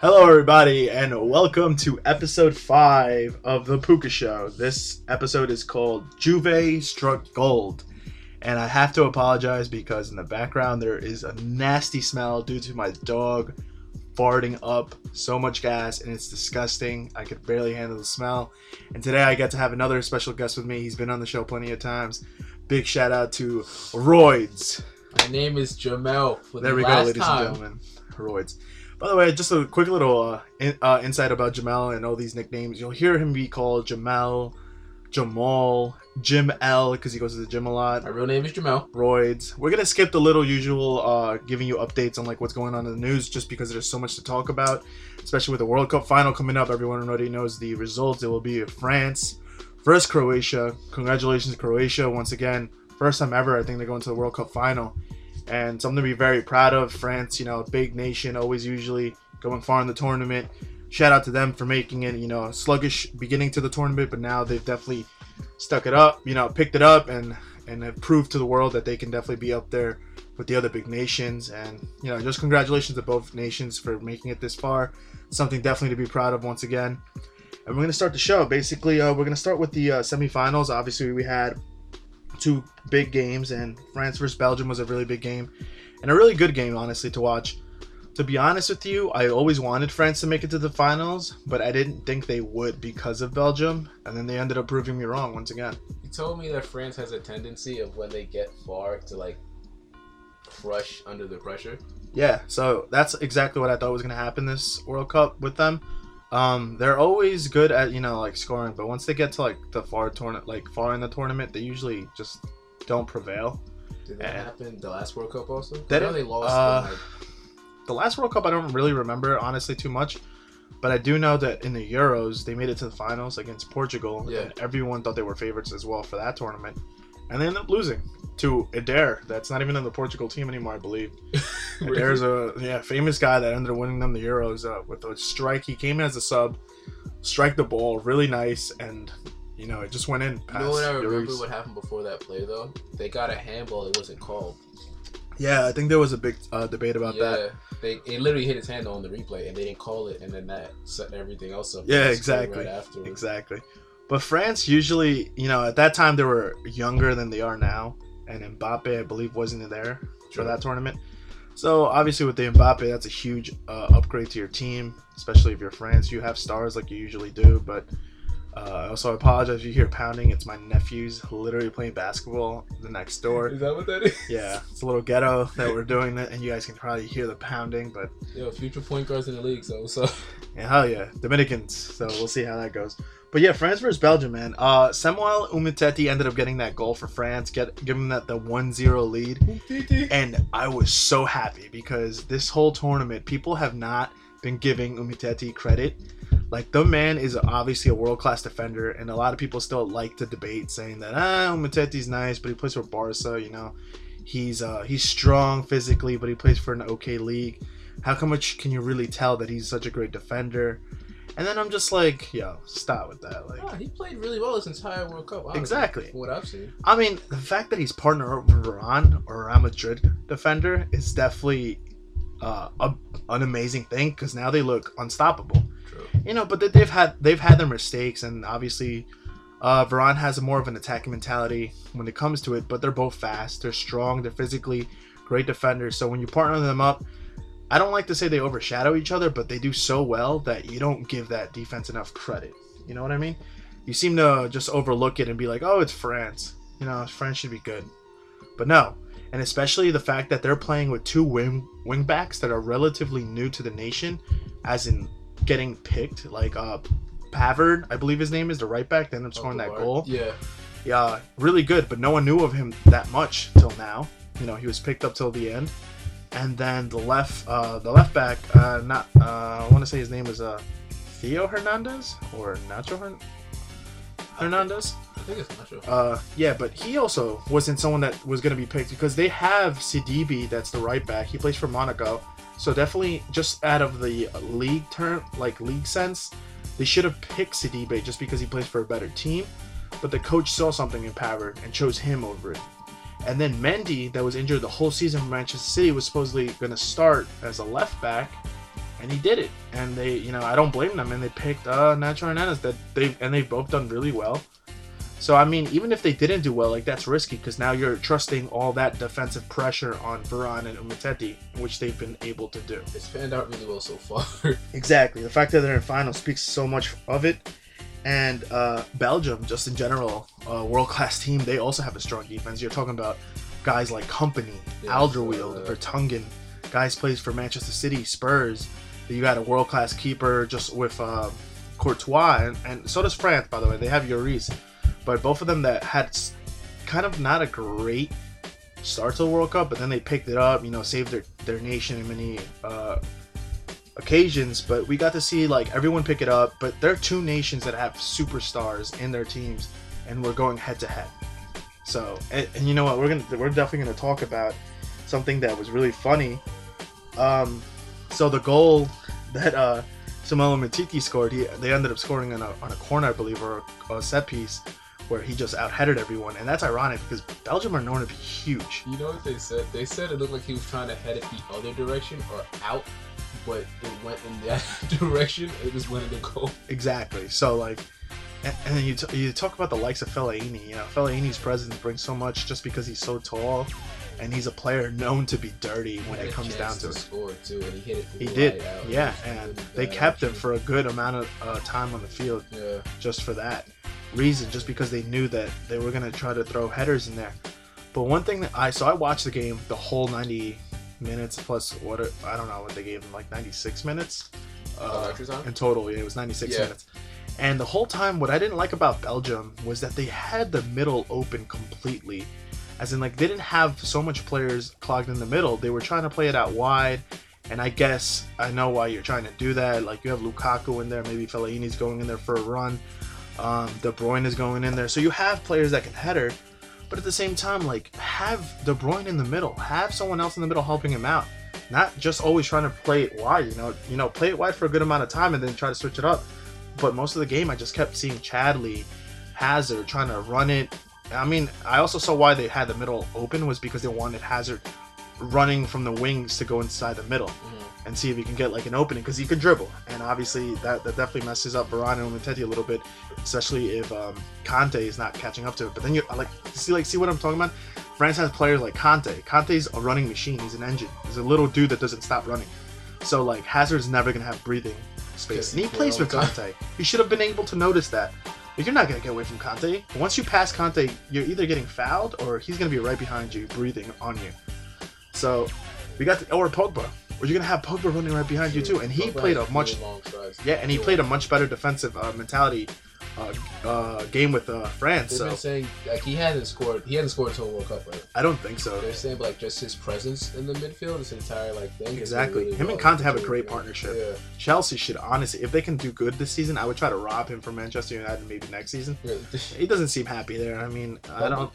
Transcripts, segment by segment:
Hello, everybody, and welcome to episode five of the Puca Show. This episode is called Juve Struck Gold, and I have to apologize because in the background there is a nasty smell due to my dog farting up so much gas, and it's disgusting. I could barely handle the smell. And today I get to have another special guest with me. He's been on the show plenty of times. Big shout out to Roidz. My name is Jamel. For There the we go, ladies time. and gentlemen. Roidz. By the way, just a quick little uh, in, uh, insight about Jamal and all these nicknames. You'll hear him be called Jamal, Jamal, Jim L, because he goes to the gym a lot. My real name is Jamal. Roidz. We're gonna skip the little usual uh, giving you updates on like what's going on in the news, just because there's so much to talk about, especially with the World Cup final coming up. Everyone already knows the results. It will be France versus Croatia. Congratulations, Croatia, once again. First time ever, I think they're going to the World Cup final, and something to be very proud of. France, you know, big nation, always usually going far in the tournament. Shout out to them for making it, you know, a sluggish beginning to the tournament, but now they've definitely stuck it up, you know, picked it up and and have proved to the world that they can definitely be up there with the other big nations. And you know, just congratulations to both nations for making it this far. Something definitely to be proud of once again. And we're gonna start the show. Basically, uh, we're gonna start with the uh, semifinals. Obviously, we had two big games, and France versus Belgium was a really big game, and a really good game, honestly, to watch. To be honest with you, I always wanted France to make it to the finals, but I didn't think they would because of Belgium, and then they ended up proving me wrong once again. You told me that France has a tendency of when they get far to like crush under the pressure. Yeah, so that's exactly what I thought was going to happen this World Cup with them. Um, they're always good at you know like scoring, but once they get to like the far tournament, like far in the tournament, they usually just don't prevail. Did that Yeah. happen the last World Cup also? They I they lost. uh, in, like, The last World Cup, I don't really remember honestly too much, but I do know that in the Euros they made it to the finals against Portugal, Yeah. and everyone thought they were favorites as well for that tournament, and they end up losing to Eder. That's not even in the Portugal team anymore, I believe. There's a yeah famous guy that ended up winning them the Euros uh, with a strike. He came in as a sub, strike the ball really nice, and you know it just went in. you Past know what I remember? Lloris. What happened before that play though? They got a handball. It wasn't called. Yeah, I think there was a big uh, debate about yeah, that. they it literally hit his hand on the replay, and they didn't call it, and then that set everything else up. Yeah, exactly. Right after. Exactly. But France usually, you know, at that time they were younger than they are now, and Mbappe, I believe, wasn't there for that tournament. So obviously, with the Mbappe, that's a huge uh, upgrade to your team, especially if you're France. You have stars like you usually do, but uh, also I apologize if you hear pounding. It's my nephews literally playing basketball the next door. Is that what that is? Yeah, it's a little ghetto that we're doing it, and you guys can probably hear the pounding, but Yo, future point guards in the league. So so. yeah, hell yeah, Dominicans. So we'll see how that goes. But yeah, France versus Belgium, man. Uh, Samuel Umtiti ended up getting that goal for France, get giving that the 1-0 lead, and I was so happy because this whole tournament, people have not been giving Umtiti credit. Like the man is obviously a world class defender, and a lot of people still like to debate saying that ah Umtiti's nice, but he plays for Barca. You know, he's uh, he's strong physically, but he plays for an okay league. How much can you really tell that he's such a great defender? And then I'm just like, yo, stop with that. Like, he played really well this entire World Cup. honestly, Exactly. what I've seen. I mean, the fact that he's partner with Varane or Real Madrid defender is definitely uh, a, an amazing thing because now they look unstoppable. True. You know, but they- they've had they've had their mistakes, and obviously, uh, Varane has more of an attacking mentality when it comes to it. But they're both fast, they're strong, they're physically great defenders. So when you partner them up, I don't like to say they overshadow each other, but they do so well that you don't give that defense enough credit. You know what I mean? You seem to just overlook it and be like, "Oh, it's France." You know, France should be good, but no. And especially the fact that they're playing with two wing wing backs that are relatively new to the nation, as in getting picked. Like uh, Pavard, I believe his name is the right back. That ended up scoring that goal. Yeah. Yeah, really good, but no one knew of him that much till now. You know, he was picked up till the end. And then the left, uh, the left back, uh, not, uh, I want to say his name was uh, Theo Hernandez or Nacho Hern- Hernandez. I think it's sure. Uh, yeah, but he also wasn't someone that was going to be picked because they have Sidibe, that's the right back. He plays for Monaco, so definitely just out of the league term, like league sense, they should have picked Sidibe just because he plays for a better team. But the coach saw something in Pavard and chose him over it. And then Mendy, that was injured the whole season for Manchester City, was supposedly going to start as a left back, and he did it. And they, you know, I don't blame them. And they picked uh, Nacho Hernandez that they and they've both done really well. So I mean, even if they didn't do well, like that's risky because now you're trusting all that defensive pressure on Varane and Umtiti, which they've been able to do. It's panned out really well so far. Exactly. The fact that they're in final speaks so much of it. And uh, Belgium, just in general, a world class team, they also have a strong defense. You're talking about guys like Kompany, Yeah, Alderweireld, uh, Vertonghen, guys plays for Manchester City, Spurs. You got a world class keeper just with uh, Courtois, and, and so does France, by the way. They have Lloris. But both of them that had kind of not a great start to the World Cup, but then they picked it up, you know, saved their, their nation in many uh, occasions, but we got to see like everyone pick it up. But there are two nations that have superstars in their teams, and we're going head to head. So, and, and you know what? We're gonna we're definitely gonna talk about something that was really funny. Um, so the goal that uh, Samuel Umtiti scored, he they ended up scoring on a on a corner, I believe, or a, a set piece. Where he just out-headed everyone, and that's ironic because Belgium are known to be huge. You know what they said? They said it looked like he was trying to head it the other direction or out, but it went in that direction. It just went in the goal. Exactly. So like, and, and then you t- you talk about the likes of Fellaini. You know, Fellaini's presence brings so much just because he's so tall, and he's a player known to be dirty when it comes down chance to it. score too, and he hit it. He did, out. Yeah, was and they kept him for a good amount of uh, time on the field Yeah, just for that reason, just because they knew that they were gonna try to throw headers in there. But one thing that I so I watched the game the whole 90 minutes plus what I don't know what they gave him like 96 minutes uh, extra in total. Yeah, it was 96 Yeah. minutes. And the whole time, what I didn't like about Belgium was that they had the middle open completely. As in, like, they didn't have so much players clogged in the middle. They were trying to play it out wide. And I guess I know why you're trying to do that. Like, you have Lukaku in there. Maybe Fellaini's going in there for a run. Um, De Bruyne is going in there. So you have players that can header. But at the same time, like, have De Bruyne in the middle. Have someone else in the middle helping him out. Not just always trying to play it wide, you know. You know, play it wide for a good amount of time and then try to switch it up but most of the game I just kept seeing Chadli, Hazard trying to run it. I mean, I also saw why they had the middle open was because they wanted Hazard running from the wings to go inside the middle Mhm. and see if he can get like an opening because he can dribble. And obviously that, that definitely messes up Varane and Umtiti a little bit, especially if um, Kante is not catching up to it. But then you like see like see what I'm talking about. France has players like Kante. Kante's a running machine. He's an engine. He's a little dude that doesn't stop running. So like Hazard's never gonna have breathing space, and he plays with Kante. He should have been able to notice that. Like, you're not gonna get away from Kante. Once you pass Kante, you're either getting fouled or he's gonna be right behind you, breathing on you. So we got the, or Pogba, or you're gonna have Pogba running right behind you too, and he Pogba played a much long yeah, and he played a much better defensive uh, mentality uh, uh, game with uh, France. They've So been saying like he hasn't scored. He hasn't scored until World Cup, right? I don't think so. They're saying like just his presence in the midfield, this entire like thing. Exactly. really Him and well. Kante have a great really partnership. good. Chelsea should honestly, if they can do good this season, I would try to rob him from Manchester United maybe next season. Yeah. He doesn't seem happy there. I mean, I don't.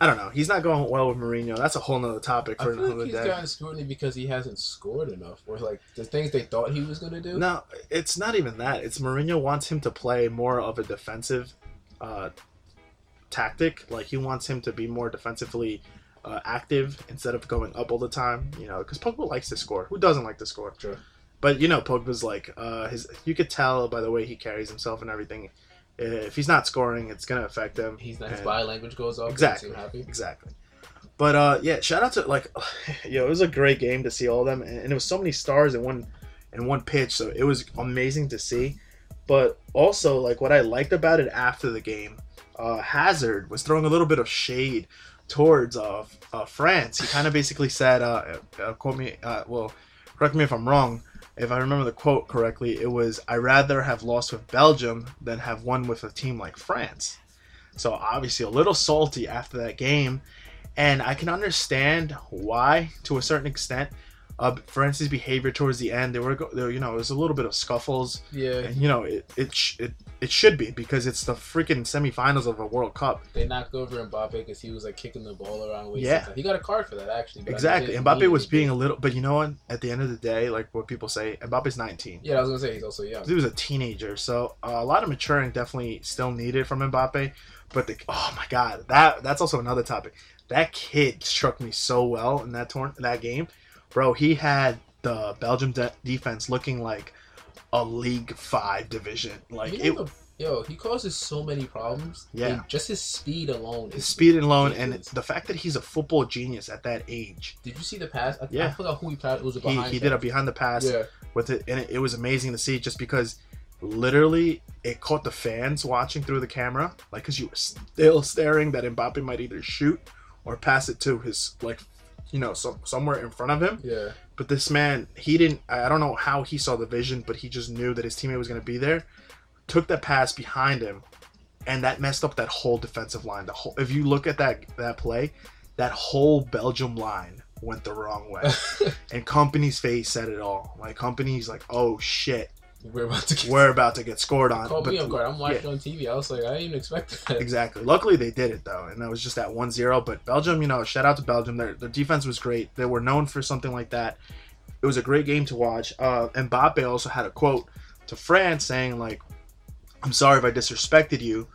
I don't know. He's not going well with Mourinho. That's a whole nother topic I for feel another like he's day. gotten scrutiny because he hasn't scored enough, or like the things they thought he was gonna do. No, it's not even that. It's Mourinho wants him to play more of a defensive uh, tactic. Like he wants him to be more defensively uh, active instead of going up all the time. You know, because Pogba likes to score. Who doesn't like to score? Sure. But you know, Pogba's like uh, his. You could tell by the way he carries himself and everything. If he's not scoring, it's gonna affect him. He's not. His And- body language goes off. Exactly. Exactly. Happy. Exactly. But uh, yeah, shout out to like, yo, it was a great game to see all of them, and, and it was so many stars in one in one pitch, so it was amazing to see. But also, like, what I liked about it after the game, uh, Hazard was throwing a little bit of shade towards uh, uh France. He kind of basically said, uh, uh, quote me, uh, well, correct me if I'm wrong. If I remember the quote correctly, it was, "I rather have lost with Belgium than have won with a team like France." So obviously a little salty after that game, and I can understand why to a certain extent. Uh, France's behavior towards the end, they were, there, you know, it was a little bit of scuffles, Yeah. and you know, it it, sh- it it should be because it's the freaking semifinals of a World Cup. They knocked over Mbappe because he was like kicking the ball around. wasting Yeah. time. He got a card for that actually. Exactly, Mbappe was being a little, but you know what? At the end of the day, like what people say, Mbappe's 19. Yeah, I was gonna say he's also young. He was a teenager, so uh, a lot of maturing definitely still needed from Mbappe. But the oh my god, that that's also another topic. That kid struck me so well in that torn that game, bro. He had the Belgium de- defense looking like a League Five division. Like You it, yo, he causes so many problems. Yeah. and just his speed alone. his Is, speed and loan, and the fact that he's a football genius at that age. Did you see the pass? I, Yeah. I forgot who he passed. It was a He, behind. he did a behind the pass Yeah, with it, and it, it was amazing to see just because literally it caught the fans watching through the camera, like because you were still staring that Mbappe might either shoot or pass it to his like, you know, some, somewhere in front of him. yeah. But this man, he didn't. I don't know how he saw the vision, but he just knew that his teammate was going to be there. Took that pass behind him, and that messed up that whole defensive line. The whole. If you look at that that play, that whole Belgium line went the wrong way, and Kompany's face said it all. Like Kompany's like, oh shit, We're about to get. we're about to get scored on. Caught me off guard. I'm watching on TV. I was like, I didn't even expect that. Exactly. Luckily, they did it though, and that was just that 1-0. But Belgium, you know, shout out to Belgium. Their their defense was great. They were known for something like that. It was a great game to watch. Uh, Mbappe also had a quote to France saying like, "I'm sorry if I disrespected you,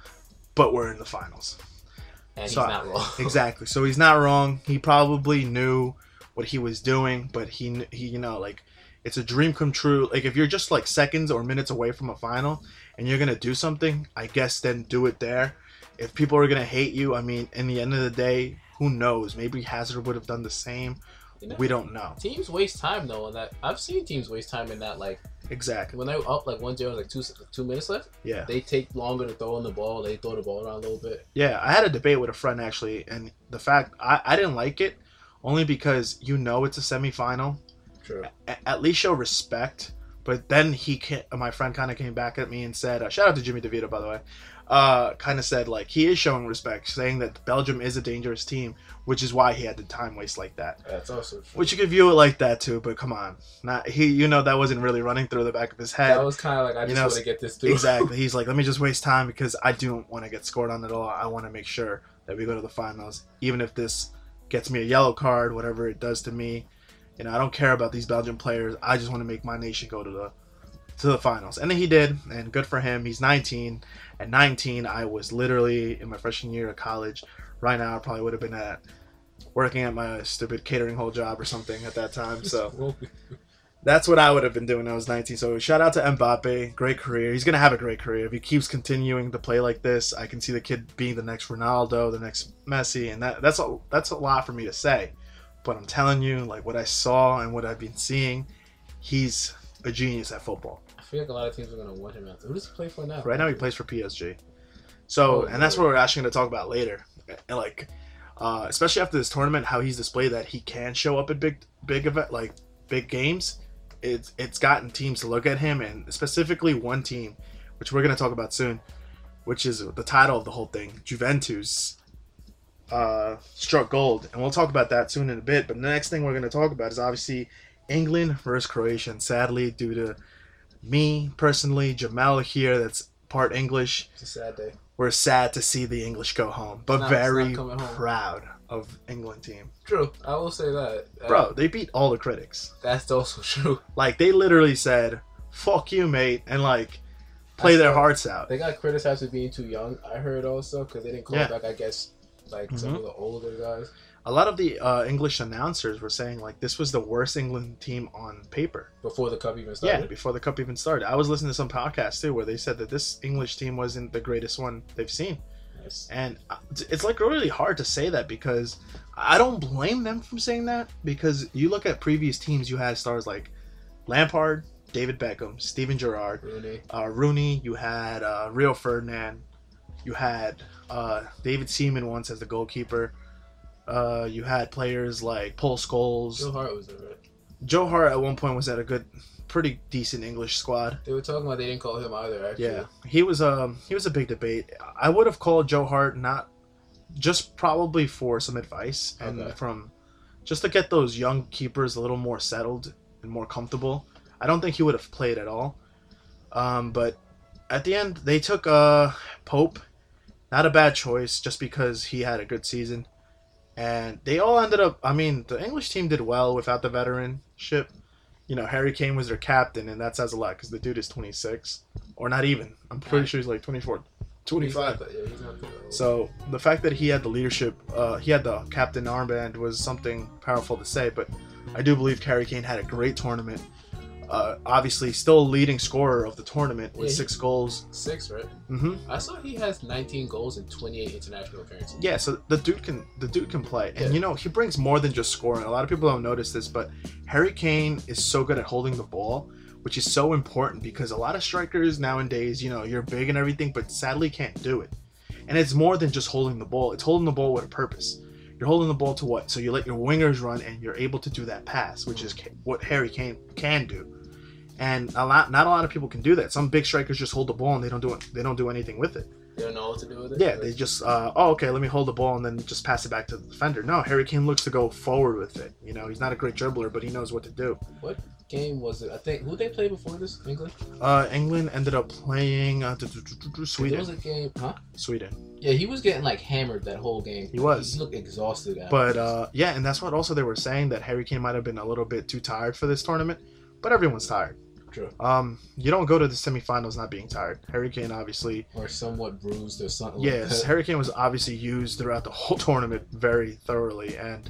but we're in the finals." And he's not wrong. exactly. So he's not wrong. He probably knew what he was doing, but he he you know like it's a dream come true. Like if you're just like seconds or minutes away from a final and you're gonna do something, I guess then do it there. If people are gonna hate you, I mean, in the end of the day, who knows? Maybe Hazard would have done the same. You know, We don't know teams waste time though, and that I've seen teams waste time in that. Like exactly. when they're up like one zero, like two two minutes left, Yeah, they take longer to throw in the ball. They throw the ball around a little bit. yeah. I had a debate with a friend actually, and the fact I I didn't like it only because you know it's a semifinal. True. a- at least show respect. But then he can my friend kind of came back at me and said, uh, shout out to Jimmy DeVito, by the way, uh, kind of said, like, he is showing respect, saying that Belgium is a dangerous team, which is why he had the time waste like that. That's also true. Which you could view it like that too, but come on. Not he you know that wasn't really running through the back of his head. that was kind of like I You just know, want to get this through. exactly. He's like, let me just waste time because I don't want to get scored on at all. I want to make sure that we go to the finals, even if this gets me a yellow card, whatever it does to me. You know, I don't care about these Belgian players. I just want to make my nation go to the to the finals, and he did, and good for him. He's 19. At 19, I was literally in my freshman year of college. Right now, I probably would have been at working at my stupid catering hole job or something at that time. So that's what I would have been doing when I was 19. So shout out to Mbappe. Great career. He's going to have a great career. If he keeps continuing to play like this, I can see the kid being the next Ronaldo, the next Messi. And that, that's, a, that's a lot for me to say. But I'm telling you, like what I saw and what I've been seeing, he's a genius at football. I feel like a lot of teams are gonna want him out. Who does he play for now? Right now, he plays for PSG. So, Oh, and that's what we're actually going to talk about later. And like, uh, especially after this tournament, how he's displayed that he can show up at big, big event, like big games. It's it's gotten teams to look at him, and specifically one team, which we're going to talk about soon, which is the title of the whole thing, Juventus. Uh, struck gold, and we'll talk about that soon in a bit. But the next thing we're going to talk about is obviously England versus Croatia. And sadly, due to me personally, Jamal here, that's part English. It's a sad day. We're sad to see the English go home, but it's very proud of England team. True. I will say that. Uh, Bro, they beat all the critics. that's also true. Like they literally said, "Fuck you, mate," and like play their hearts out. They got criticized for being too young. I heard also because they didn't call Yeah. back. I guess like some Mhm. of the older guys. A lot of the uh, English announcers were saying like this was the worst England team on paper. before the cup even started. Yeah, before the cup even started. I was listening to some podcasts too where they said that this English team wasn't the greatest one they've seen. Yes. And uh, it's like really hard to say that because I don't blame them from saying that because you look at previous teams, you had stars like Lampard, David Beckham, Steven Gerrard, Rooney. uh, Rooney. You had uh, Rio Ferdinand. You had uh, David Seaman once as the goalkeeper. Uh, you had players like Paul Scholes. Joe Hart was there, right? Joe Hart at one point was at a good, pretty decent English squad. They were talking about they didn't call him either. Actually. Yeah, he was um he was a big debate. I would have called Joe Hart not just probably for some advice and Okay. from just to get those young keepers a little more settled and more comfortable. I don't think he would have played at all. Um, but at the end, they took uh Pope, not a bad choice, just because he had a good season, and they all ended up. I mean, the English team did well without the veteranship. You know, Harry Kane was their captain, and that says a lot because the dude is 26, or not even. I'm pretty sure he's like 24, 25. He's not that- yeah, he's not that. So the fact that he had the leadership, uh, he had the captain armband was something powerful to say. But I do believe Harry Kane had a great tournament. Uh, obviously, still leading scorer of the tournament with Yeah, six goals. Six, right? hmm I saw he has 19 goals and 28 international appearances. Yeah, so the dude can the dude can play, and Yeah. you know he brings more than just scoring. A lot of people don't notice this, but Harry Kane is so good at holding the ball, which is so important because a lot of strikers nowadays, you know, you're big and everything, but sadly can't do it. And it's more than just holding the ball; it's holding the ball with a purpose. You're holding the ball to what? So you let your wingers run, and you're able to do that pass, which is what Harry Kane can do. And a lot, not a lot of people can do that. Some big strikers just hold the ball and they don't do it. They don't do anything with it. They don't know what to do with it. Yeah, they just uh, oh okay, let me hold the ball and then just pass it back to the defender. No, Harry Kane looks to go forward with it. You know, he's not a great dribbler, but he knows what to do. What game was it? I think who they played before this? England. Uh, England ended up playing uh, There Sweden. was a game, huh? Sweden, Yeah, he was getting like hammered that whole game. He was. He looked exhausted. After. but uh, yeah, and that's what also they were saying that Harry Kane might have been a little bit too tired for this tournament. But everyone's tired. True. Um, you don't go to the semifinals not being tired. Harry Kane obviously or somewhat bruised or something. Yes, Like that. Harry Kane was obviously used throughout the whole tournament very thoroughly, and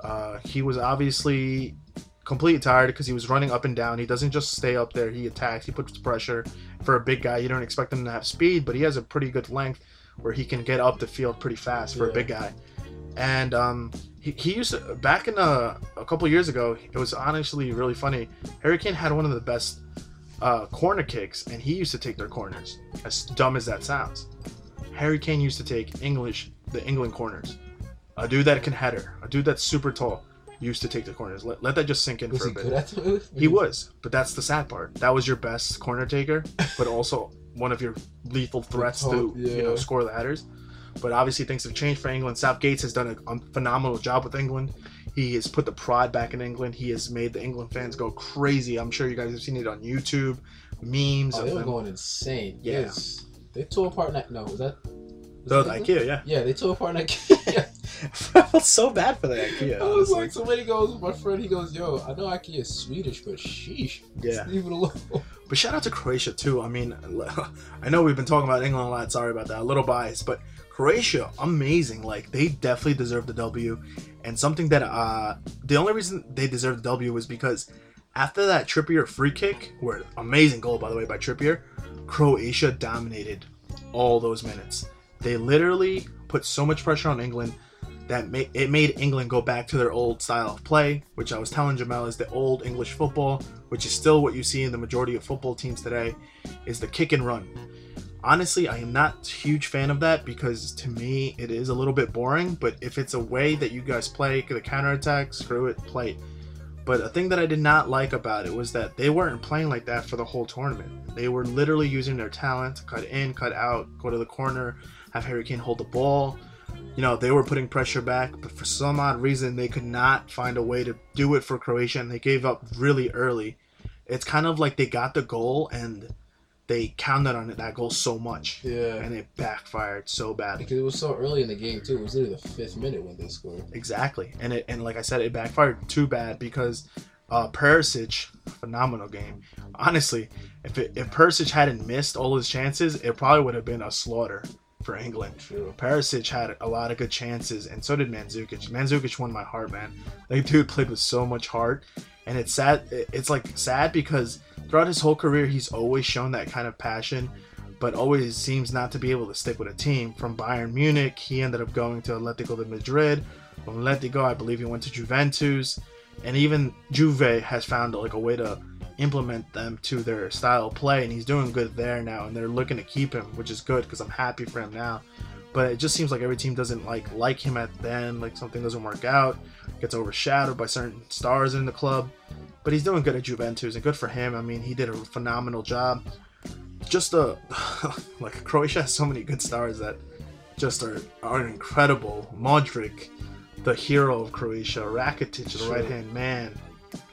uh, he was obviously completely tired because he was running up and down. He doesn't just stay up there; he attacks. He puts pressure. For a big guy, you don't expect him to have speed, but he has a pretty good length where he can get up the field pretty fast for a big guy. And um, he, he used to back in a, a couple years ago. It was honestly really funny. Harry Kane had one of the best uh, corner kicks, and he used to take their corners. As dumb as that sounds, Harry Kane used to take English the England corners. A dude that can header, a dude that's super tall, used to take the corners. Let, let that just sink in was for a bit. good at it? He was, but that's the sad part. That was your best corner taker, but also one of your lethal threats to Yeah. you know score the headers. But obviously things have changed for England. Southgates has done a, a phenomenal job with England. He has put the pride back in England. He has made the England fans go crazy. I'm sure you guys have seen it on YouTube, memes Oh, they were going insane. Yeah. Yes. They tore apart. That, no, was that? was The, the IKEA, yeah. Yeah, they tore apart IKEA. I felt so bad for the IKEA. I was honestly. like, somebody goes, my friend, he goes, yo, I know IKEA is Swedish, but sheesh. Yeah. Leave it alone. But shout out to Croatia too. I mean, I know we've been talking about England a lot. Sorry about that. A little biased, but Croatia, amazing. Like they definitely deserve the W. And something that uh, the only reason they deserve the W was because after that Trippier free kick, where amazing goal by the way by Trippier, Croatia dominated all those minutes. They literally put so much pressure on England that it made England go back to their old style of play, which I was telling Jamel is the old English football, which is still what you see in the majority of football teams today, is the kick and run. Honestly, I am not huge fan of that because to me it is a little bit boring. But if it's a way that you guys play the counterattack, screw it, play it. But a thing that I did not like about it was that they weren't playing like that for the whole tournament. They were literally using their talent to cut in, cut out, go to the corner, have Harry Kane hold the ball. You know, they were putting pressure back, but for some odd reason, they could not find a way to do it for Croatia, and they gave up really early. It's kind of like they got the goal and they counted on it, that goal so much, Yeah. and it backfired so badly. Because it was so early in the game, too. It was literally the fifth minute when they scored. Exactly, and it and like I said, it backfired too bad because uh, Perisic, phenomenal game. Honestly, if it, if Perisic hadn't missed all his chances, it probably would have been a slaughter for England. True. Perisic had a lot of good chances, and so did Mandzukic. Mandzukic won my heart, man. That dude played with so much heart, and it's sad. It's like sad because throughout his whole career, he's always shown that kind of passion, but always seems not to be able to stick with a team. From Bayern Munich, he ended up going to Atletico de Madrid. From Atletico, I believe he went to Juventus, and even Juve has found like a way to implement them to their style of play, and he's doing good there now. And they're looking to keep him, which is good because I'm happy for him now. But it just seems like every team doesn't like like him at the end. Like something doesn't work out, gets overshadowed by certain stars in the club. But he's doing good at Juventus, and good for him. I mean, he did a phenomenal job. Just a like Croatia has so many good stars that just are are incredible. Modric, the hero of Croatia, Rakitic, the Sure. right hand man.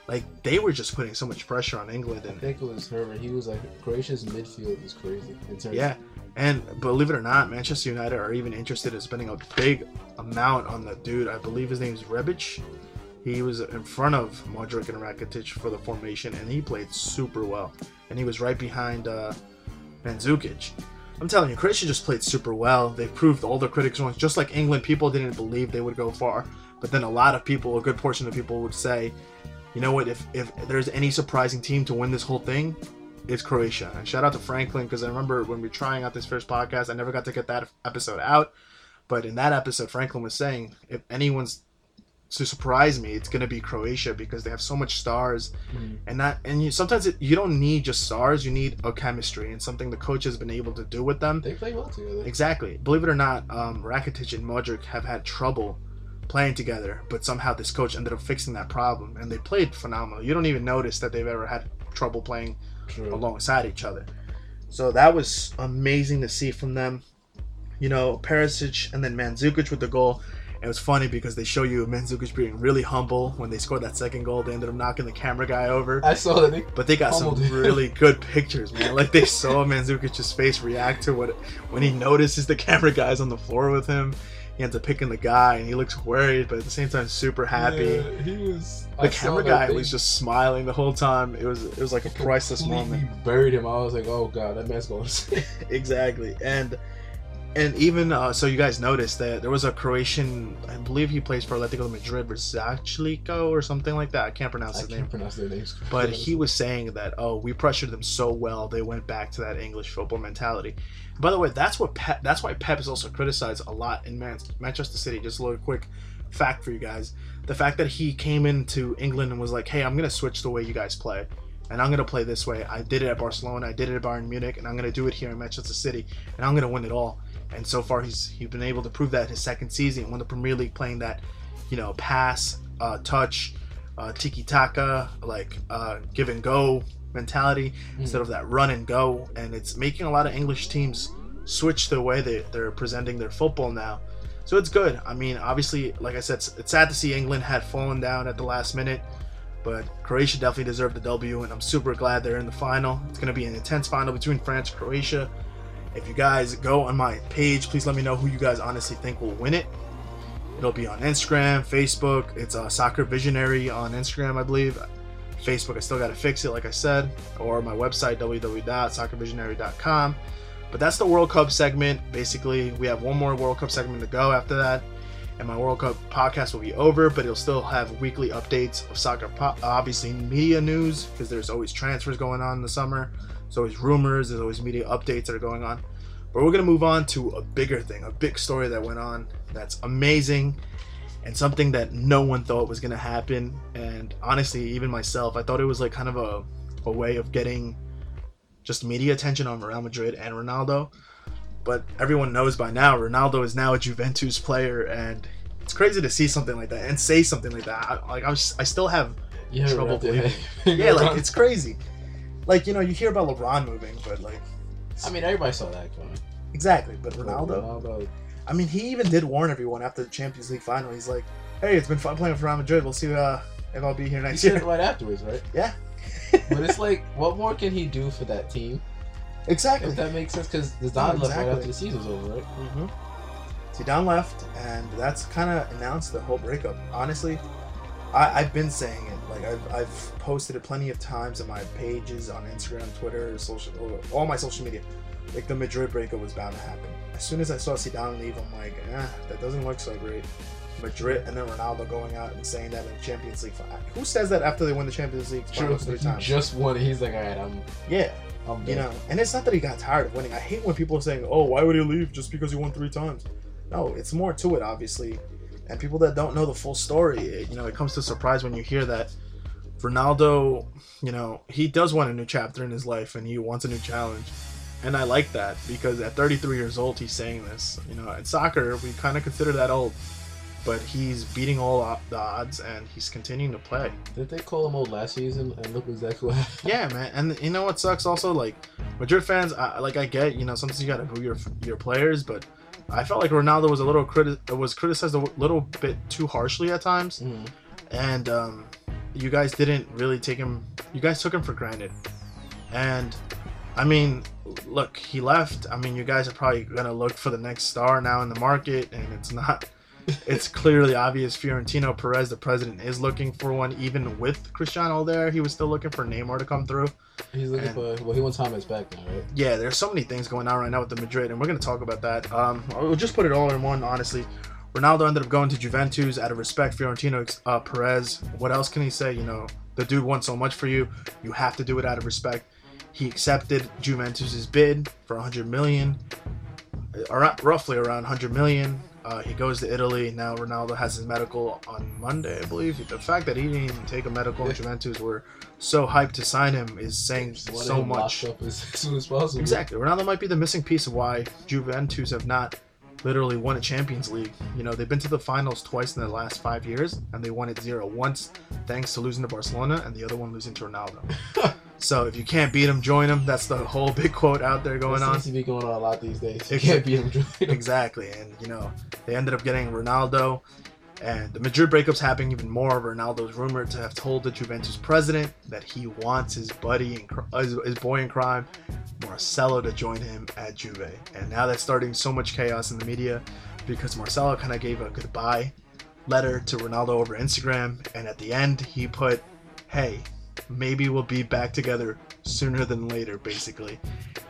Like they were just putting so much pressure on England, I and think it was Herman. He was like, Croatia's midfield is crazy. In terms yeah, and believe it or not, Manchester United are even interested in spending a big amount on the dude. I believe his name is Rebic. He was in front of Modric and Rakitic for the formation, and he played super well. And he was right behind uh, Mandzukic. I'm telling you, Croatia just played super well. They proved all the critics wrong. Just like England, people didn't believe they would go far But then a lot of people, a good portion of people, would say, you know what? If if there's any surprising team to win this whole thing, it's Croatia. And shout out to Franklin because I remember when we were trying out this first podcast, I never got to get that episode out. But in that episode, Franklin was saying if anyone's to surprise me, it's gonna be Croatia because they have so much stars, Mhm. and not and you sometimes it, you don't need just stars, you need a chemistry and something the coach has been able to do with them. They play well together. Exactly. Believe it or not, um, Rakitic and Modric have had trouble playing together, but somehow this coach ended up fixing that problem, and they played phenomenal. You don't even notice that they've ever had trouble playing True. alongside each other. So that was amazing to see from them. You know, Perisic and then Mandzukic with the goal. It was funny because they show you Mandzukic being really humble when they scored that second goal. They ended up knocking the camera guy over. I saw that. They, But they got some him. really good pictures, man. Like they saw Mandzukic's face react to what when he notices the camera guy's on the floor with him. He ends up picking the guy, and he looks worried, but at the same time super happy. Yeah, he was. The I camera guy they was just smiling the whole time. It was it was like a priceless moment. Buried him. I was like, oh god, that man's going. to exactly and and even uh, so you guys noticed that there was a croatian i believe he plays for atletico madrid or Zachliko or something like that i can't pronounce I his can't name pronounce their names. but he was saying that oh we pressured them so well they went back to that english football mentality by the way that's what pep that's why pep is also criticized a lot in Man- manchester city just a little quick fact for you guys the fact that he came into england and was like hey i'm gonna switch the way you guys play and I'm gonna play this way. I did it at Barcelona, I did it at Bayern Munich, and I'm gonna do it here in Manchester City, and I'm gonna win it all. And so far, he's he's been able to prove that his second season, won the Premier League, playing that, you know, pass, uh, touch, uh, tiki taka, like uh, give and go mentality instead of that run and go, and it's making a lot of English teams switch the way they they're presenting their football now. So it's good. I mean, obviously, like I said, it's, it's sad to see England had fallen down at the last minute but Croatia definitely deserved the W, and I'm super glad they're in the final. It's going to be an intense final between France and Croatia. If you guys go on my page, please let me know who you guys honestly think will win it. It'll be on Instagram, Facebook. It's uh, Soccer Visionary on Instagram, I believe. Facebook, I still got to fix it, like I said, or my website, www.soccervisionary.com. But that's the World Cup segment. Basically, we have one more World Cup segment to go after that and my World Cup podcast will be over, but it'll still have weekly updates of soccer, po- obviously media news because there's always transfers going on in the summer. There's always rumors. There's always media updates that are going on. But we're gonna move on to a bigger thing, a big story that went on that's amazing, and something that no one thought was gonna happen. And honestly, even myself, I thought it was like kind of a, a way of getting just media attention on Real Madrid and Ronaldo but everyone knows by now Ronaldo is now a Juventus player, and it's crazy to see something like that and say something like that. I, like I, was, I still have, yeah, trouble right believing yeah, like it's crazy. Like you know, you hear about LeBron moving, but like I mean, everybody saw that coming. exactly. But Ronaldo, Ronaldo. I mean, he even did warn everyone after the Champions League final. He's like, "Hey, it's been fun playing for Real Madrid. We'll see uh, if I'll be here He next said year." it right afterwards, right? Yeah, But it's like, what more can he do for that team? exactly. If that makes sense, because the Zidane left right after the season was over, right? Mm-hmm. Zidane left, and that's kind of announced the whole breakup. Honestly, I, I've been saying it. Like I've, I've posted it plenty of times on my pages on Instagram, Twitter, social, all my social media. Like the Madrid breakup was bound to happen. As soon as I saw Zidane leave, I'm like, eh, that doesn't look so great. Madrid and then Ronaldo going out and saying that in the Champions League. Who says that after they win the Champions League True. three he times? just won. He's like, all right, I'm, yeah, I'm you know, and it's not that he got tired of winning. I hate when people are saying, "Oh, why would he leave just because he won three times?" No, it's more to it, obviously. And people that don't know the full story, it, you know, it comes to surprise when you hear that Ronaldo, you know, he does want a new chapter in his life and he wants a new challenge. And I like that because at 33 years old, he's saying this. You know, in soccer, we kind of consider that old, but he's beating all the odds and he's continuing to play. Did they call him old last season? And look exactly what happened. Yeah, man, and you know what sucks also like Madrid fans. I, like I get, you know, sometimes you gotta boo your your players, but I felt like Ronaldo was a little criti- was criticized a little bit too harshly at times, Mhm. and um, you guys didn't really take him. You guys took him for granted, and I mean, look, he left. I mean, you guys are probably gonna look for the next star now in the market, and it's not. It's clearly obvious. Florentino Perez, the president, is looking for one. Even with Cristiano there, he was still looking for Neymar to come through. He's looking And- for, well, he wants Thomas back now, right? Yeah, there's so many things going on right now with the Madrid, and we're gonna talk about that. Um, we'll just put it all in one. Honestly, Ronaldo ended up going to Juventus out of respect. Florentino, uh, Perez. What else can he say? You know, the dude wants so much for you. You have to do it out of respect. He accepted Juventus's bid for 100 million, around, roughly around 100 million. Uh, he goes to Italy. Now Ronaldo has his medical on Monday, I believe. The fact that he didn't even take a medical in Juventus were so hyped to sign him is saying so much. up as soon as possible. Exactly. Ronaldo might be the missing piece of why Juventus have not literally won a Champions League. You know, they've been to the finals twice in the last five years, and they won it zero. Once thanks to losing to Barcelona, and the other one losing to Ronaldo. so if you can't beat them, join them. That's the whole big quote out there going on. seems to be going on a lot these days. You can't beat him. exactly. And you know, they ended up getting Ronaldo. And the Madrid breakup's happening even more. Ronaldo's rumored to have told the Juventus president that he wants his buddy and his, his boy in crime, Marcelo, to join him at Juve. And now that's starting so much chaos in the media because Marcelo kind of gave a goodbye letter to Ronaldo over Instagram, and at the end he put, "Hey, maybe we'll be back together sooner than later." Basically,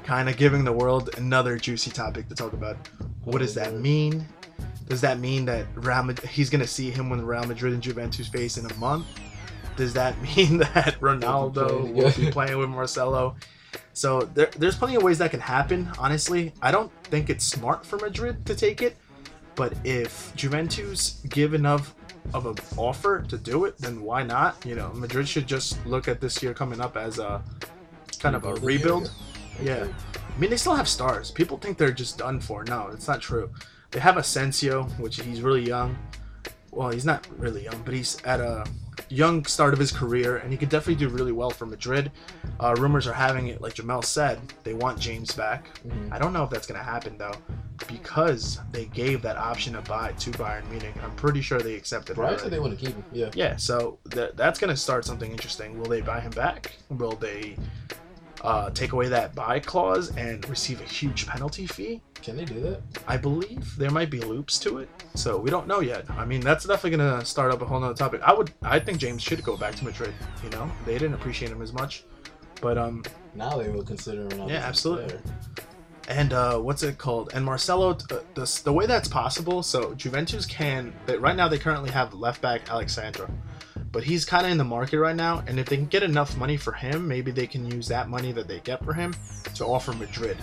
kind of giving the world another juicy topic to talk about. What does that mean? Does that mean that Real Madrid, he's gonna see him when Real Madrid and Juventus face in a month? Does that mean that Ronaldo will be playing with Marcelo? So there, there's plenty of ways that can happen. Honestly, I don't think it's smart for Madrid to take it, but if Juventus give enough of an offer to do it, then why not? You know, Madrid should just look at this year coming up as a kind of a rebuild. Yeah. Okay. I mean, they still have stars. People think they're just done for. No, it's not true. They have Asensio, which he's really young. Well, he's not really young, but he's at a young start of his career, and he could definitely do really well for Madrid. Uh, rumors are having it, like Jamel said, they want James back. Mhm. I don't know if that's going to happen, though, because they gave that option to buy to Bayern Munich. I'm pretty sure they accepted it. Already. said they want to keep him. Yeah. Yeah, so th- that's going to start something interesting. Will they buy him back? Will they uh, take away that buy clause and receive a huge penalty fee? Can they do that? I believe there might be loops to it, so we don't know yet. I mean, that's definitely to start up a whole nother topic. I would, I think James should go back to Madrid. You know, they didn't appreciate him as much, but um, Now they will consider Ronaldo. Yeah, absolutely. player. and uh, what's it called? And Marcelo, uh, the, the way that's possible. So Juventus can right now they currently have left back Alex Sandro, but he's kind of in the market right now. And if they can get enough money for him, maybe they can use that money that they get for him to offer Madrid.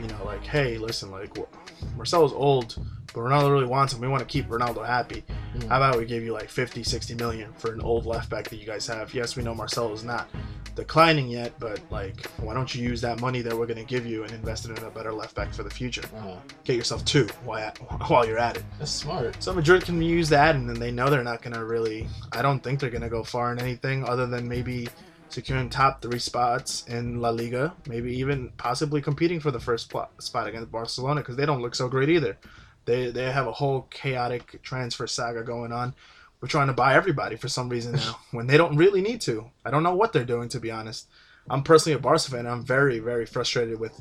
You know, like hey, listen, like w- Marcelo's old, but Ronaldo really wants him. We want to keep Ronaldo happy. Mm. How about we give you like 50, 60 million for an old left back that you guys have? Yes, we know Marcelo's not declining yet, but like, why don't you use that money that we're going to give you and invest it in a better left back for the future? Uh-huh. Get yourself two while, while you're at it. That's smart. So Madrid can use that, and then they know they're not going to really. I don't think they're going to go far in anything other than maybe securing top three spots in La Liga, maybe even possibly competing for the first pl- spot against Barcelona because they don't look so great either. They they have a whole chaotic transfer saga going on. We're trying to buy everybody for some reason now when they don't really need to. I don't know what they're doing to be honest. I'm personally a Barca fan. I'm very very frustrated with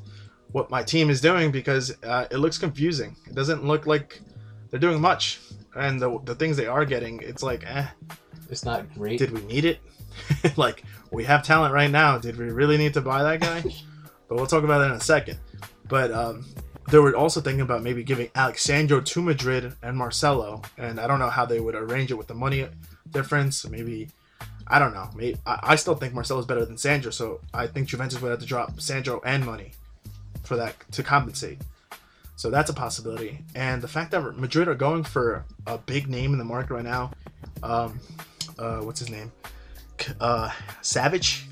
what my team is doing because uh, it looks confusing. It doesn't look like they're doing much, and the the things they are getting, it's like, eh, It's not great. did we need it? like we have talent right now. Did we really need to buy that guy? but we'll talk about that in a second. But um, they were also thinking about maybe giving Alex Sandro to Madrid and Marcelo, and I don't know how they would arrange it with the money difference. Maybe I don't know. Maybe I, I still think Marcelo's better than Sandro, so I think Juventus would have to drop Sandro and money for that to compensate. So that's a possibility. And the fact that Madrid are going for a big name in the market right now, um, uh, what's his name? Uh, Savic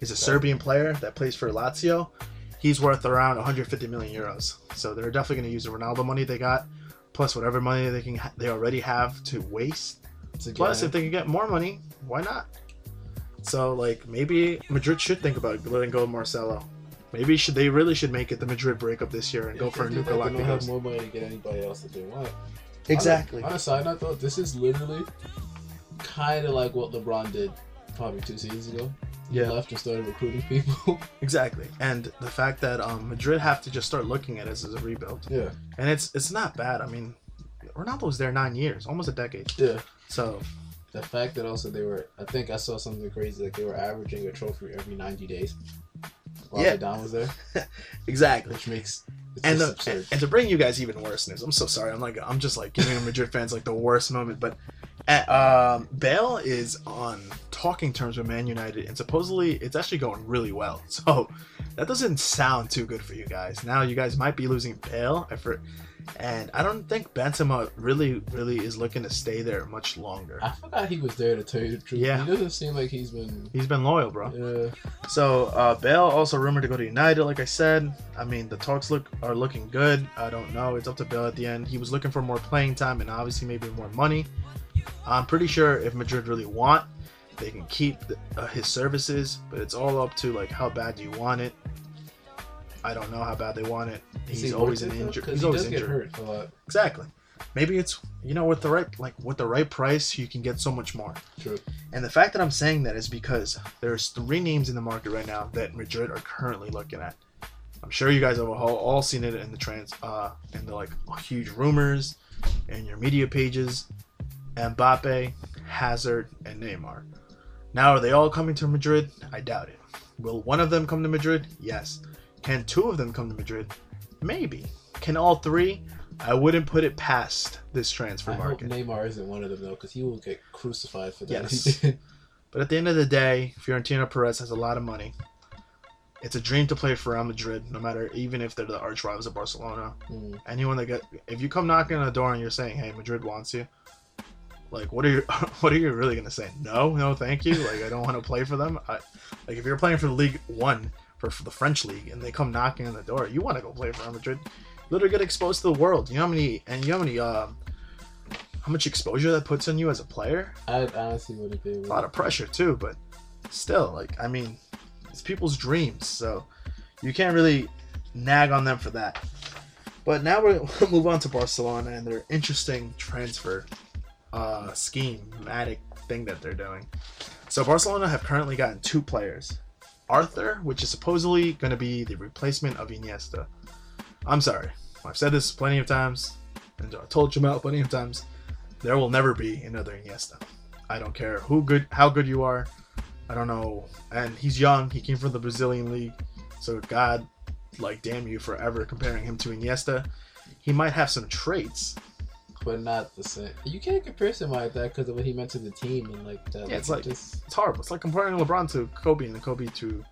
is a Serbian player that plays for Lazio. He's worth around 150 million euros. So they're definitely going to use the Ronaldo money they got, plus whatever money they can they already have to waste. To Plus, if they can get more money, why not? So like maybe Madrid should think about letting go of Marcelo. Maybe should they really should make it the Madrid breakup this year and go if for do Luka that, they don't have more money to get anybody else that they want. Exactly. On a side note, though, this is literally kind of like what LeBron did probably two seasons ago. Yeah. left and started recruiting people. Exactly. And the fact that um, Madrid have to just start looking at it as a rebuild, yeah, and it's it's not bad. I mean, Ronaldo was there nine years, almost a decade. yeah. So The fact that also they were, I think I saw something crazy like they were averaging a trophy every 90 days. While Yeah. Don was there, exactly. which makes and, the, absurd. and to bring you guys even worse news, I'm so sorry. I'm like I'm just like giving Madrid fans like the worst moment. But uh, um, Bale is on talking terms with Man United, and supposedly it's actually going really well. So that doesn't sound too good for you guys. Now you guys might be losing Bale, for, and I don't think Benzema really, really is looking to stay there much longer. I forgot he was there to tell you the truth. Yeah. He doesn't seem like he's been. He's been loyal, bro. Yeah. So uh, Bale also rumored to go to United. Like I said, I mean the talks look are looking good. I don't know. It's up to Bale at the end. He was looking for more playing time and obviously maybe more money. I'm pretty sure if Madrid really want, they can keep the, uh, his services, but it's all up to like how bad do you want it. I don't know how bad they want it. He's he always an it, though? injured. 'Cause He's he always injured. get hurt a lot. Exactly. Maybe it's you know with the right like with the right price you can get so much more. True. And the fact that I'm saying that is because there's three names in the market right now that Madrid are currently looking at. I'm sure you guys have all, all seen it in the trans, uh, in the like huge rumors, and your media pages. Mbappe, Hazard, and Neymar. Now, are they all coming to Madrid? I doubt it. Will one of them come to Madrid? Yes. Can two of them come to Madrid? Maybe. Can all three? I wouldn't put it past this transfer I hope market. Neymar isn't one of them though, because he will get crucified for that. Yes. But at the end of the day, Florentino Perez has a lot of money. It's a dream to play for Real Madrid, no matter even if they're the arch rivals of Barcelona. Mm. Anyone that get if you come knocking on the door and you're saying, "Hey, Madrid wants you," like what are you what are you really gonna say? No, no, thank you. Like I don't want to play for them. I, like if you're playing for the League One for, for the French league and they come knocking on the door, you want to go play for Real Madrid. Literally get exposed to the world. You know how many and you know how many um how much exposure that puts on you as a player I honestly wouldn't be. a lot of pressure too, but still, like I mean, it's people's dreams, so you can't really nag on them for that. But now we'll move on to Barcelona and their interesting transfer uh, schematic thing that they're doing. So Barcelona have currently gotten two players, Arthur, which is supposedly going to be the replacement of Iniesta. I'm sorry, I've said this plenty of times, and I told Jamel plenty of times. There will never be another Iniesta. I don't care who good, how good you are. I don't know. And he's young. He came from the Brazilian league, so God, like, damn you forever comparing him to Iniesta. He might have some traits. But not the same. You can't compare somebody like that because of what he meant to the team and like that. Yeah, it's like- just It's horrible. It's like comparing LeBron to Kobe and Kobe to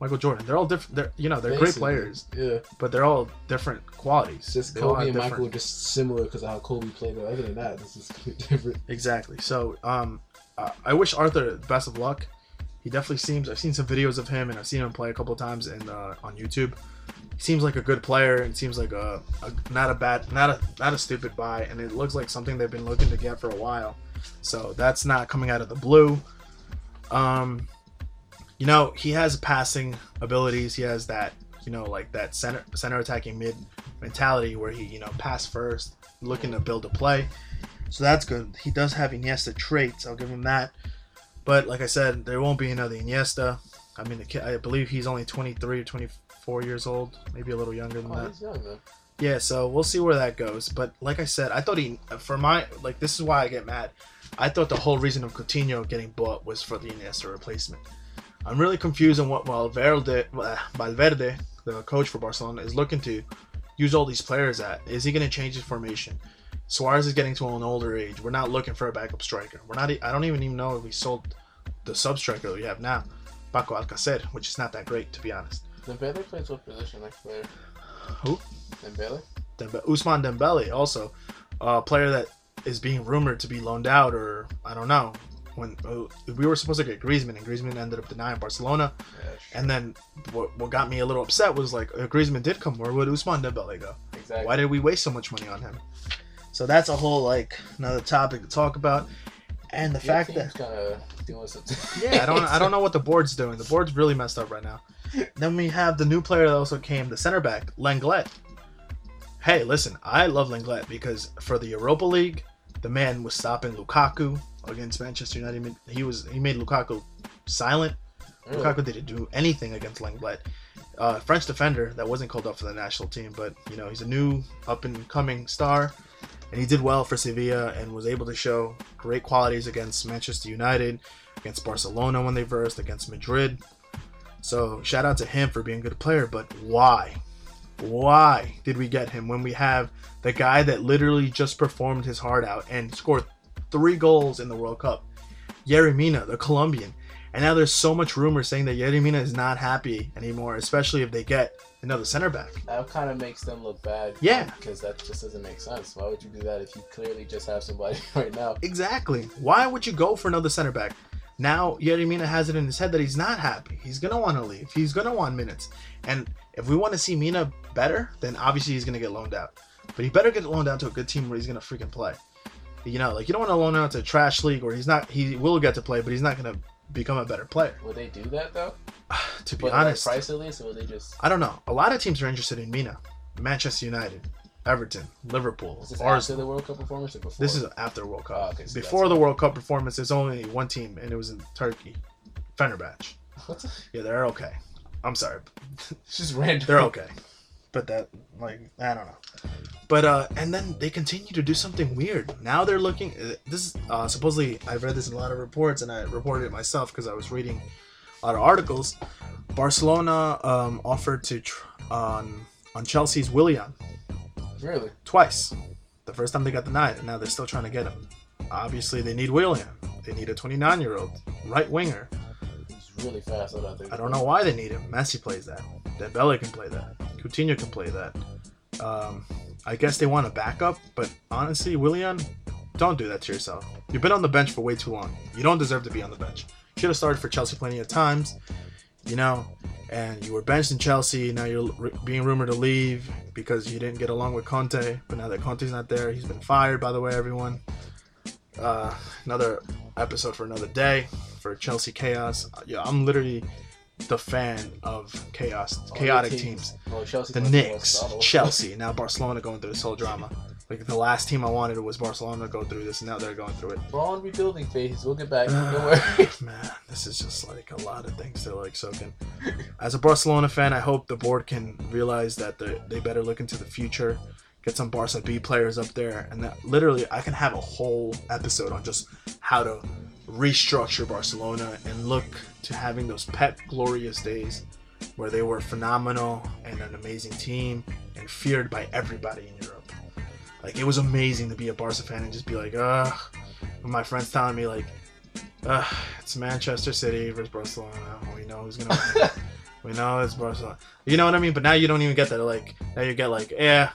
Michael Jordan. They're all different. They're you know they're great players, Yeah, but they're all different qualities. just They Kobe and Michael are just similar because of how Kobe played. But other than that, this is completely different. Exactly. So, um, uh, I wish Arthur the best of luck. He definitely seems. I've seen some videos of him, and I've seen him play a couple of times in uh, on YouTube. Seems like a good player, and seems like a, a not a bad, not a not a stupid buy, and it looks like something they've been looking to get for a while. So that's not coming out of the blue. Um, you know, he has passing abilities. He has that, you know, like that center center attacking mid mentality where he, you know, pass first, looking to build a play. So that's good. He does have Iniesta traits. I'll give him that. But like I said, there won't be another Iniesta. I mean, I believe he's only 23 or 24 years old, maybe a little younger than Oh, that. young. Yeah, so we'll see where that goes. But like I said, I thought he, for my, like, this is why I get mad. I thought the whole reason of Coutinho getting bought was for the Iniesta replacement. I'm really confused on what Valverde, Valverde, the coach for Barcelona, is looking to use all these players at. Is he going to change his formation? Suarez is getting to an older age. We're not looking for a backup striker. We're not. I don't even even know if we sold the sub striker that we have now, Paco Alcacer, which is not that great to be honest. Dembele plays what position next player? Who? Dembele. Dembe- Ousmane Dembele, also a player that is being rumored to be loaned out, or I don't know. When uh, we were supposed to get Griezmann, and Griezmann ended up denying Barcelona. Yeah, sure. And then what, what got me a little upset was like, if Griezmann did come, where would Ousmane Dembele go? exactly. Why did we waste so much money on him? So that's a whole like another topic to talk about. And the Your fact that kind of doing something. yeah, I don't I don't know what the board's doing. The board's really messed up right now. Then we have the new player that also came, the center back, Lenglet. Hey, listen, I love Lenglet because for the Europa League, the man was stopping Lukaku against Manchester United. He was he made Lukaku silent. Really? Lukaku didn't do anything against Lenglet. Uh, French defender that wasn't called up for the national team, but you know he's a new up and coming star, and he did well for Sevilla and was able to show great qualities against Manchester United, against Barcelona when they versed, against Madrid. So shout out to him for being a good player, but why? Why did we get him when we have the guy that literally just performed his heart out and scored three goals in the World Cup? Yerry Mina, the Colombian. And now there's so much rumor saying that Yerry Mina is not happy anymore, especially if they get another center back. That kind of makes them look bad. Yeah. Because that just doesn't make sense. Why would you do that if you clearly just have somebody right now? Exactly. Why would you go for another center back? Now Yerry Mina has it in his head that he's not happy. He's gonna want to leave. He's gonna want minutes. And if we want to see Mina better, then obviously he's gonna get loaned out. But he better get loaned out to a good team where he's gonna freaking play. You know, like you don't want to loan out to a trash league where he's not. He will get to play, but he's not gonna become a better player. Will they do that though? To be But honest, price at least, or will they just? I don't know. A lot of teams are interested in Mina. Manchester United, Everton, Liverpool, Is this Arsenal. after the World Cup performance or before? This is after World Cup. Oh, okay, so Before the World Cup performance, there's only one team, and it was in Turkey, Fenerbahce. What? Yeah, they're okay. I'm sorry, It's just random. they're okay. But that, like, I don't know. But uh, and then they continue to do something weird. Now they're looking. uh, This is uh, supposedly I've read this in a lot of reports, and I reported it myself because I was reading a lot of articles. Barcelona um, offered to tr- on on Chelsea's Willian Really? twice. The first time they got the denied, and now they're still trying to get him. Obviously, they need William. They need a 29 year old right winger. It's really fast. I don't think. I don't know why they need him. Messi plays that. Dembele can play that. Coutinho can play that. Um, I guess they want a backup, but honestly, William, don't do that to yourself. You've been on the bench for way too long. You don't deserve to be on the bench. Should have started for Chelsea plenty of times, you know. And you were benched in Chelsea. Now you're r- being rumored to leave because you didn't get along with Conte. But now that Conte's not there, he's been fired. By the way, everyone. Uh, another episode for another day for Chelsea chaos. Yeah, I'm literally the fan of chaos, chaotic teams. Well, Chelsea. The Knicks, Chelsea, now Barcelona going through this whole drama. Like the last team I wanted was Barcelona to go through this, and now they're going through it. We're on rebuilding phase. We'll get back. Don't ah, worry. Man, this is just like a lot of things to like soak in. As a Barcelona fan, I hope the board can realize that they they better look into the future, get some Barca B players up there, and that literally I can have a whole episode on just how to restructure Barcelona and look to having those Pep glorious days where they were phenomenal and an amazing team and feared by everybody in Europe. Like it was amazing to be a Barca fan and just be like, ugh. When my friends telling me like, ugh, it's Manchester City versus Barcelona. We know who's gonna win. we know it's Barcelona. You know what I mean? But now you don't even get that. Like now you get like, yeah,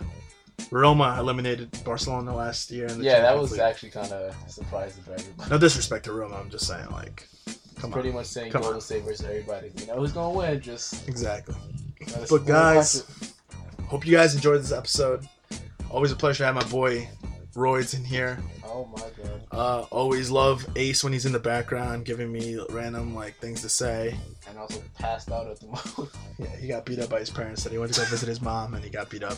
Roma eliminated Barcelona last year. In the yeah, that was League. actually kind of surprising for everybody. no disrespect to Roma. I'm just saying like, come Pretty on, much saying Come Golden on. State versus everybody. You know who's gonna win? Just. exactly. But guys- Hope you guys enjoyed this episode. Always a pleasure to have my boy Roidz in here. Oh my god. Uh, always love Ace when he's in the background, giving me random like things to say. And also passed out at the moment. Yeah, he got beat up by his parents. Said he went to go visit his mom and he got beat up.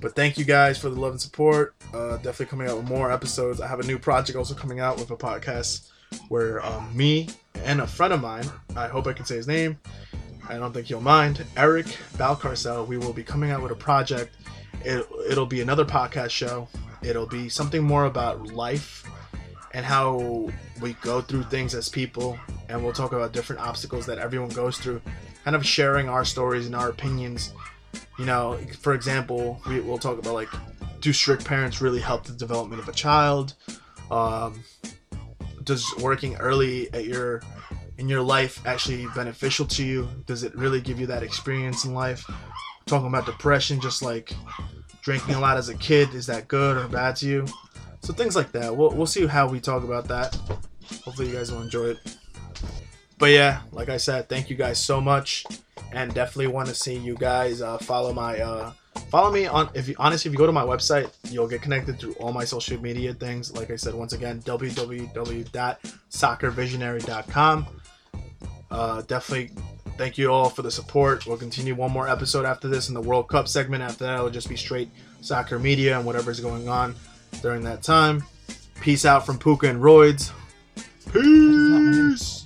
But thank you guys for the love and support. Uh, definitely coming out with more episodes. I have a new project also coming out with a podcast where um, me and a friend of mine, I hope I can say his name. I don't think he'll mind. Eric Balcarcel. We will be coming out with a project. It, it'll be another podcast show. It'll be something more about life and how we go through things as people. And we'll talk about different obstacles that everyone goes through kind of sharing our stories and our opinions. You know, for example, we, we'll talk about like, do strict parents really help the development of a child? Um, does working early at your in your life actually beneficial to you? Does it really give you that experience in life? Talking about depression, just like drinking a lot as a kid, is that good or bad to you? So things like that. We'll, we'll see how we talk about that. Hopefully you guys will enjoy it. But yeah, like I said, thank you guys so much, and definitely want to see you guys uh, follow my uh, follow me on. If you honestly, if you go to my website, you'll get connected through all my social media things. Like I said, once again, www.soccervisionary.com. Uh, definitely thank you all for the support. We'll continue one more episode after this in the World Cup segment. After that, it'll just be straight soccer media and whatever's going on during that time. Peace out from Puca and Roidz. Peace.